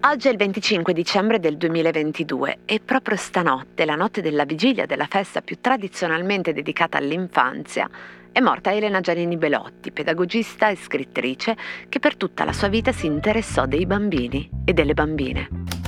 Oggi è il 25 dicembre del 2022 e proprio stanotte, la notte della vigilia della festa più tradizionalmente dedicata all'infanzia, è morta Elena Giannini Belotti, pedagogista e scrittrice che per tutta la sua vita si interessò dei bambini e delle bambine.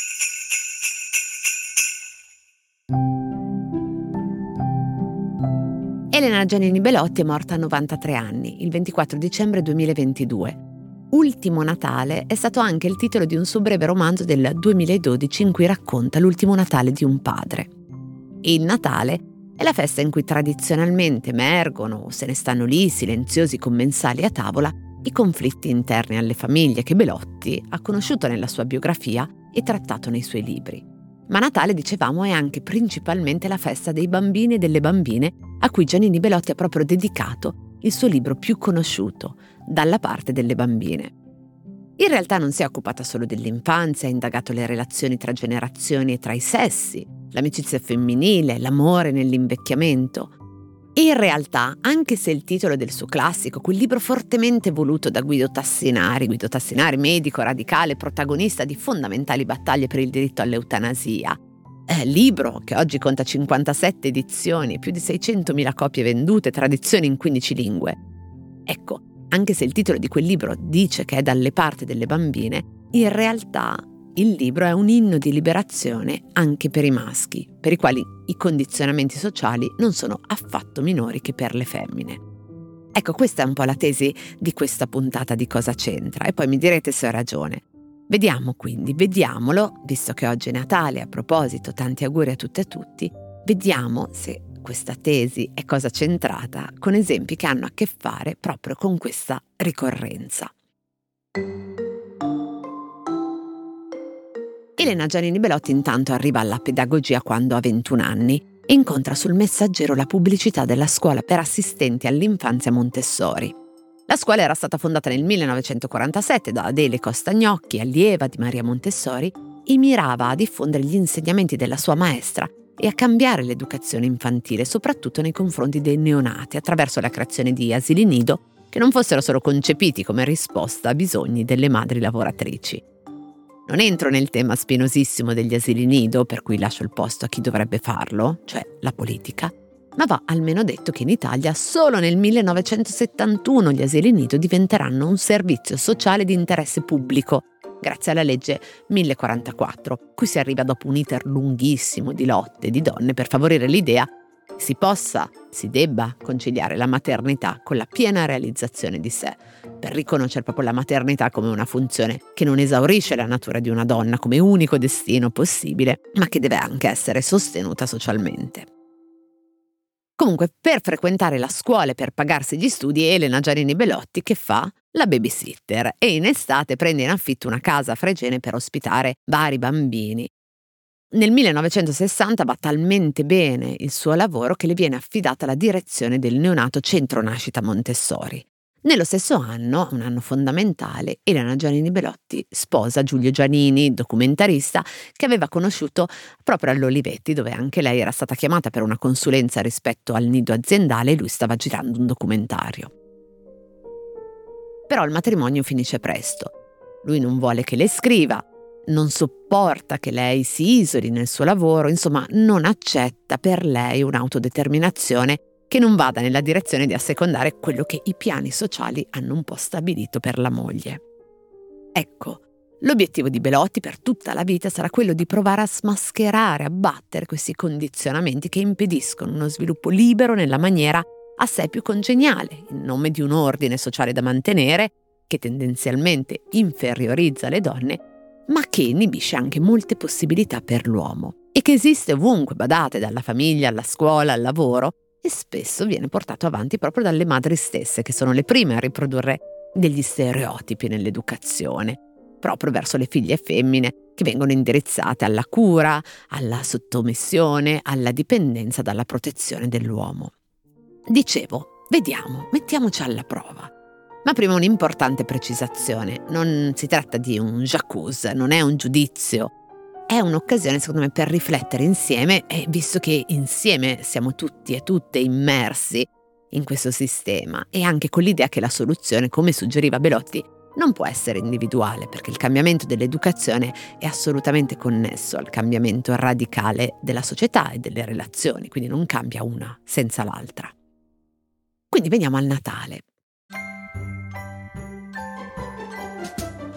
Elena Giannini Belotti è morta a 93 anni, il 24 dicembre 2022. Ultimo Natale è stato anche il titolo di un suo breve romanzo del 2012 in cui racconta l'ultimo Natale di un padre. Il Natale è la festa in cui tradizionalmente emergono o se ne stanno lì silenziosi commensali a tavola i conflitti interni alle famiglie che Belotti ha conosciuto nella sua biografia e trattato nei suoi libri. Ma Natale, dicevamo, è anche principalmente la festa dei bambini e delle bambine a cui Giannini Belotti ha proprio dedicato il suo libro più conosciuto, Dalla parte delle bambine. In realtà non si è occupata solo dell'infanzia, ha indagato le relazioni tra generazioni e tra i sessi, l'amicizia femminile, l'amore nell'invecchiamento. E in realtà, anche se il titolo del suo classico, quel libro fortemente voluto da Guido Tassinari, Guido Tassinari, medico radicale, protagonista di fondamentali battaglie per il diritto all'eutanasia, eh, libro che oggi conta 57 edizioni, più di 600.000 copie vendute, traduzioni in 15 lingue. Ecco, anche se il titolo di quel libro dice che è dalle parti delle bambine, in realtà il libro è un inno di liberazione anche per i maschi, per i quali i condizionamenti sociali non sono affatto minori che per le femmine. Ecco, questa è un po' la tesi di questa puntata di Cosa c'entra e poi mi direte se ho ragione. Vediamo quindi, vediamolo, visto che oggi è Natale, a proposito, tanti auguri a tutte e a tutti, vediamo se questa tesi è cosa centrata con esempi che hanno a che fare proprio con questa ricorrenza. Elena Giannini Belotti intanto arriva alla pedagogia quando ha 21 anni e incontra sul messaggero la pubblicità della scuola per assistenti all'infanzia Montessori. La scuola era stata fondata nel 1947 da Adele Costagnocchi, allieva di Maria Montessori, e mirava a diffondere gli insegnamenti della sua maestra e a cambiare l'educazione infantile, soprattutto nei confronti dei neonati, attraverso la creazione di asili nido che non fossero solo concepiti come risposta a bisogni delle madri lavoratrici. Non entro nel tema spinosissimo degli asili nido, per cui lascio il posto a chi dovrebbe farlo, cioè la politica, ma va almeno detto che in Italia solo nel 1971 gli asili nido diventeranno un servizio sociale di interesse pubblico, grazie alla legge 1044, cui si arriva dopo un iter lunghissimo di lotte di donne per favorire l'idea si possa, si debba conciliare la maternità con la piena realizzazione di sé, per riconoscere proprio la maternità come una funzione che non esaurisce la natura di una donna come unico destino possibile, ma che deve anche essere sostenuta socialmente. Comunque, per frequentare la scuola e per pagarsi gli studi, Elena Giarini Bellotti che fa? La babysitter e in estate prende in affitto una casa a Fregene per ospitare vari bambini nel 1960 va talmente bene il suo lavoro che le viene affidata la direzione del neonato Centro Nascita Montessori. Nello stesso anno, un anno fondamentale, Elena Giannini Belotti sposa Giulio Giannini, documentarista, che aveva conosciuto proprio all'Olivetti, dove anche lei era stata chiamata per una consulenza rispetto al nido aziendale e lui stava girando un documentario. Però il matrimonio finisce presto. Lui non vuole che le scriva, non sopporta che lei si isoli nel suo lavoro, insomma non accetta per lei un'autodeterminazione che non vada nella direzione di assecondare quello che i piani sociali hanno un po' stabilito per la moglie. Ecco, l'obiettivo di Belotti per tutta la vita sarà quello di provare a smascherare, a battere questi condizionamenti che impediscono uno sviluppo libero nella maniera a sé più congeniale, in nome di un ordine sociale da mantenere che tendenzialmente inferiorizza le donne, ma che inibisce anche molte possibilità per l'uomo e che esiste ovunque, badate, dalla famiglia alla scuola al lavoro, e spesso viene portato avanti proprio dalle madri stesse, che sono le prime a riprodurre degli stereotipi nell'educazione, proprio verso le figlie femmine che vengono indirizzate alla cura, alla sottomissione, alla dipendenza dalla protezione dell'uomo. Dicevo, vediamo, mettiamoci alla prova. Ma prima un'importante precisazione, non si tratta di un jacuzzi, non è un giudizio, è un'occasione secondo me per riflettere insieme visto che insieme siamo tutti e tutte immersi in questo sistema e anche con l'idea che la soluzione, come suggeriva Belotti, non può essere individuale perché il cambiamento dell'educazione è assolutamente connesso al cambiamento radicale della società e delle relazioni, quindi non cambia una senza l'altra. Quindi veniamo al Natale.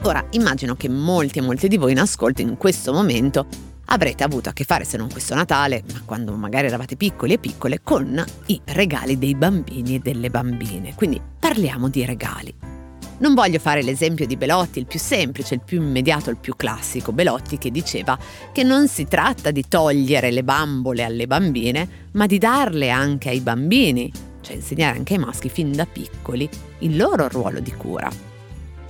Ora immagino che molti e molte di voi in ascolto in questo momento avrete avuto a che fare, se non questo Natale, ma quando magari eravate piccoli e piccole, con i regali dei bambini e delle bambine. Quindi parliamo di regali. Non voglio fare l'esempio di Belotti, il più semplice, il più immediato, il più classico. Belotti che diceva che non si tratta di togliere le bambole alle bambine, ma di darle anche ai bambini, cioè insegnare anche ai maschi fin da piccoli il loro ruolo di cura.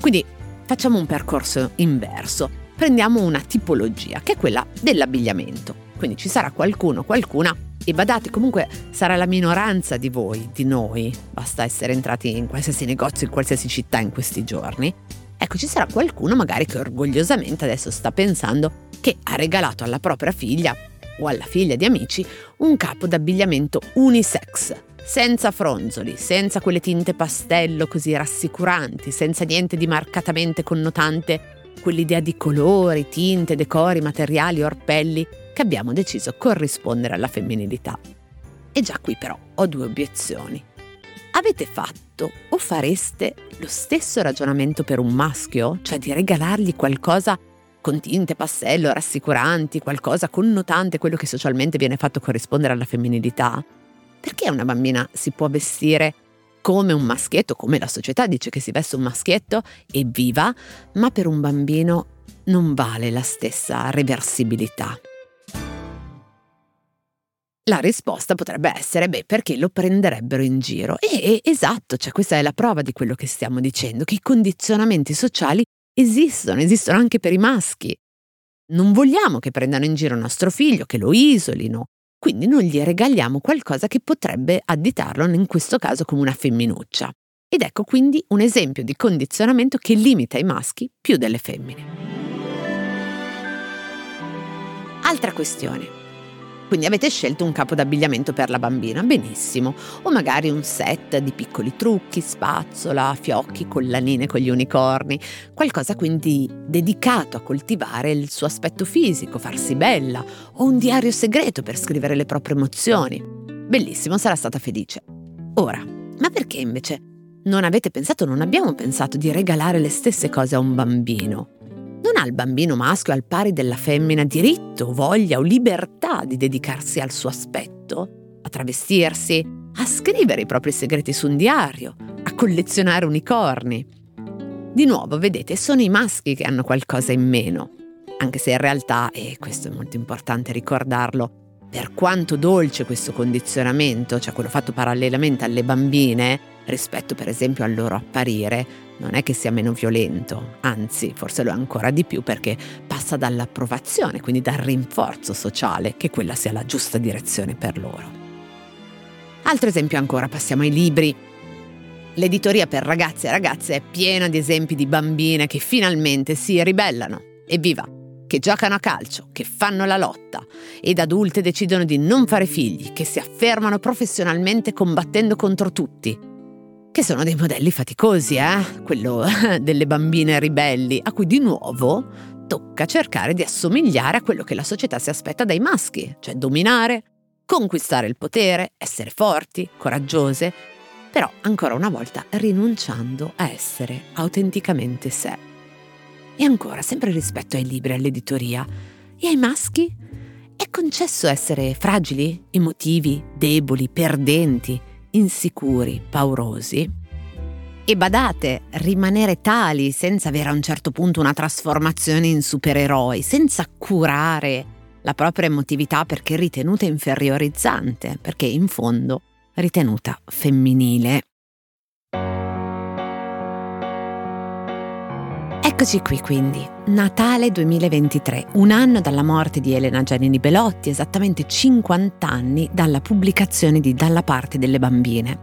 Quindi Facciamo un percorso inverso. Prendiamo una tipologia, che è quella dell'abbigliamento. Quindi ci sarà qualcuno, qualcuna, e badate, comunque sarà la minoranza di voi, di noi, basta essere entrati in qualsiasi negozio, in qualsiasi città in questi giorni. Ecco, ci sarà qualcuno magari che orgogliosamente adesso sta pensando che ha regalato alla propria figlia o alla figlia di amici un capo d'abbigliamento unisex, senza fronzoli, senza quelle tinte pastello così rassicuranti, senza niente di marcatamente connotante quell'idea di colori, tinte, decori, materiali, orpelli che abbiamo deciso corrispondere alla femminilità. E già qui però ho due obiezioni. Avete fatto o fareste lo stesso ragionamento per un maschio, cioè di regalargli qualcosa con tinte pastello rassicuranti, qualcosa connotante quello che socialmente viene fatto corrispondere alla femminilità? Perché una bambina si può vestire come un maschietto, come la società dice che si veste un maschietto, evviva, ma per un bambino non vale la stessa reversibilità? La risposta potrebbe essere, beh, perché lo prenderebbero in giro. E, esatto, cioè questa è la prova di quello che stiamo dicendo, che i condizionamenti sociali esistono, esistono anche per i maschi. Non vogliamo che prendano in giro nostro figlio, che lo isolino, quindi non gli regaliamo qualcosa che potrebbe additarlo in questo caso come una femminuccia. Ed ecco quindi un esempio di condizionamento che limita i maschi più delle femmine. Altra questione. Quindi avete scelto un capo d'abbigliamento per la bambina, benissimo, o magari un set di piccoli trucchi, spazzola, fiocchi, collanine con gli unicorni, qualcosa quindi dedicato a coltivare il suo aspetto fisico, farsi bella, o un diario segreto per scrivere le proprie emozioni. Bellissimo, sarà stata felice. Ora, ma perché invece non avete pensato, non abbiamo pensato di regalare le stesse cose a un bambino? Il bambino maschio al pari della femmina diritto, voglia o libertà di dedicarsi al suo aspetto, a travestirsi, a scrivere i propri segreti su un diario, a collezionare unicorni. Di nuovo, vedete, sono i maschi che hanno qualcosa in meno, anche se in realtà, e questo è molto importante ricordarlo, per quanto dolce questo condizionamento, cioè quello fatto parallelamente alle bambine, rispetto per esempio al loro apparire, non è che sia meno violento, anzi forse lo è ancora di più perché passa dall'approvazione, quindi dal rinforzo sociale, che quella sia la giusta direzione per loro. Altro esempio ancora, passiamo ai libri. L'editoria per ragazzi e ragazze è piena di esempi di bambine che finalmente si ribellano, evviva, che giocano a calcio, che fanno la lotta ed adulte decidono di non fare figli, che si affermano professionalmente combattendo contro tutti, che sono dei modelli faticosi, eh? Quello delle bambine ribelli, a cui di nuovo tocca cercare di assomigliare a quello che la società si aspetta dai maschi, cioè dominare, conquistare il potere, essere forti, coraggiose, però ancora una volta rinunciando a essere autenticamente sé. E ancora, sempre rispetto ai libri e all'editoria, e ai maschi? È concesso essere fragili, emotivi, deboli, perdenti, insicuri, paurosi? E badate, rimanere tali senza avere a un certo punto una trasformazione in supereroi, senza curare la propria emotività perché ritenuta inferiorizzante, perché in fondo ritenuta femminile. Eccoci qui quindi, Natale 2023, un anno dalla morte di Elena Giannini Belotti, esattamente 50 anni dalla pubblicazione di Dalla parte delle bambine.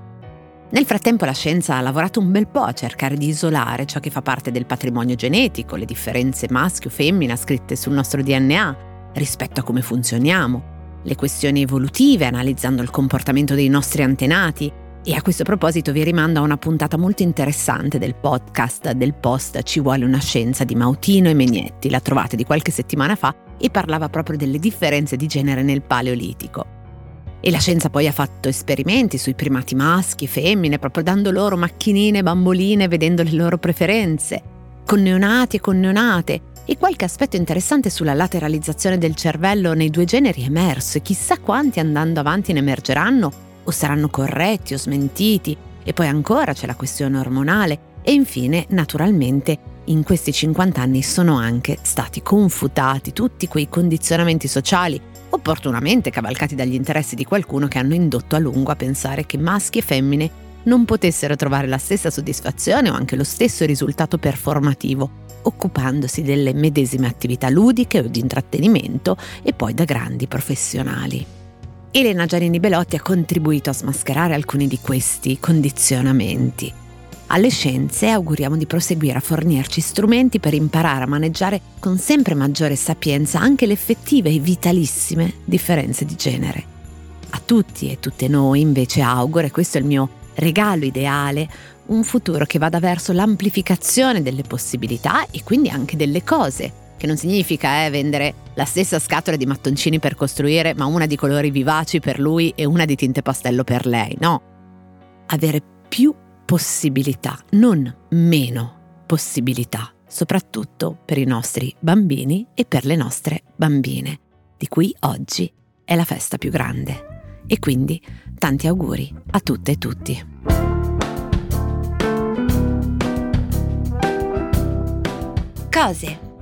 Nel frattempo la scienza ha lavorato un bel po' a cercare di isolare ciò che fa parte del patrimonio genetico, le differenze maschio-femmina scritte sul nostro DNA rispetto a come funzioniamo, le questioni evolutive analizzando il comportamento dei nostri antenati e a questo proposito vi rimando a una puntata molto interessante del podcast del post Ci vuole una scienza di Mautino e Megnetti, la trovate di qualche settimana fa e parlava proprio delle differenze di genere nel Paleolitico. E la scienza poi ha fatto esperimenti sui primati maschi, femmine, proprio dando loro macchinine, bamboline, vedendo le loro preferenze, con neonati e con neonate. E qualche aspetto interessante sulla lateralizzazione del cervello nei due generi è emerso e chissà quanti andando avanti ne emergeranno o saranno corretti o smentiti. E poi ancora c'è la questione ormonale e infine, naturalmente, in questi 50 anni sono anche stati confutati tutti quei condizionamenti sociali opportunamente cavalcati dagli interessi di qualcuno che hanno indotto a lungo a pensare che maschi e femmine non potessero trovare la stessa soddisfazione o anche lo stesso risultato performativo, occupandosi delle medesime attività ludiche o di intrattenimento e poi da grandi professionali. Elena Giannini Belotti ha contribuito a smascherare alcuni di questi condizionamenti alle scienze auguriamo di proseguire a fornirci strumenti per imparare a maneggiare con sempre maggiore sapienza anche le effettive e vitalissime differenze di genere. A tutti e tutte noi invece auguro, e questo è il mio regalo ideale, un futuro che vada verso l'amplificazione delle possibilità e quindi anche delle cose, che non significa eh, vendere la stessa scatola di mattoncini per costruire, ma una di colori vivaci per lui e una di tinte pastello per lei, no. Avere più possibilità, non meno possibilità, soprattutto per i nostri bambini e per le nostre bambine, di cui oggi è la festa più grande. E quindi tanti auguri a tutte e tutti. Cose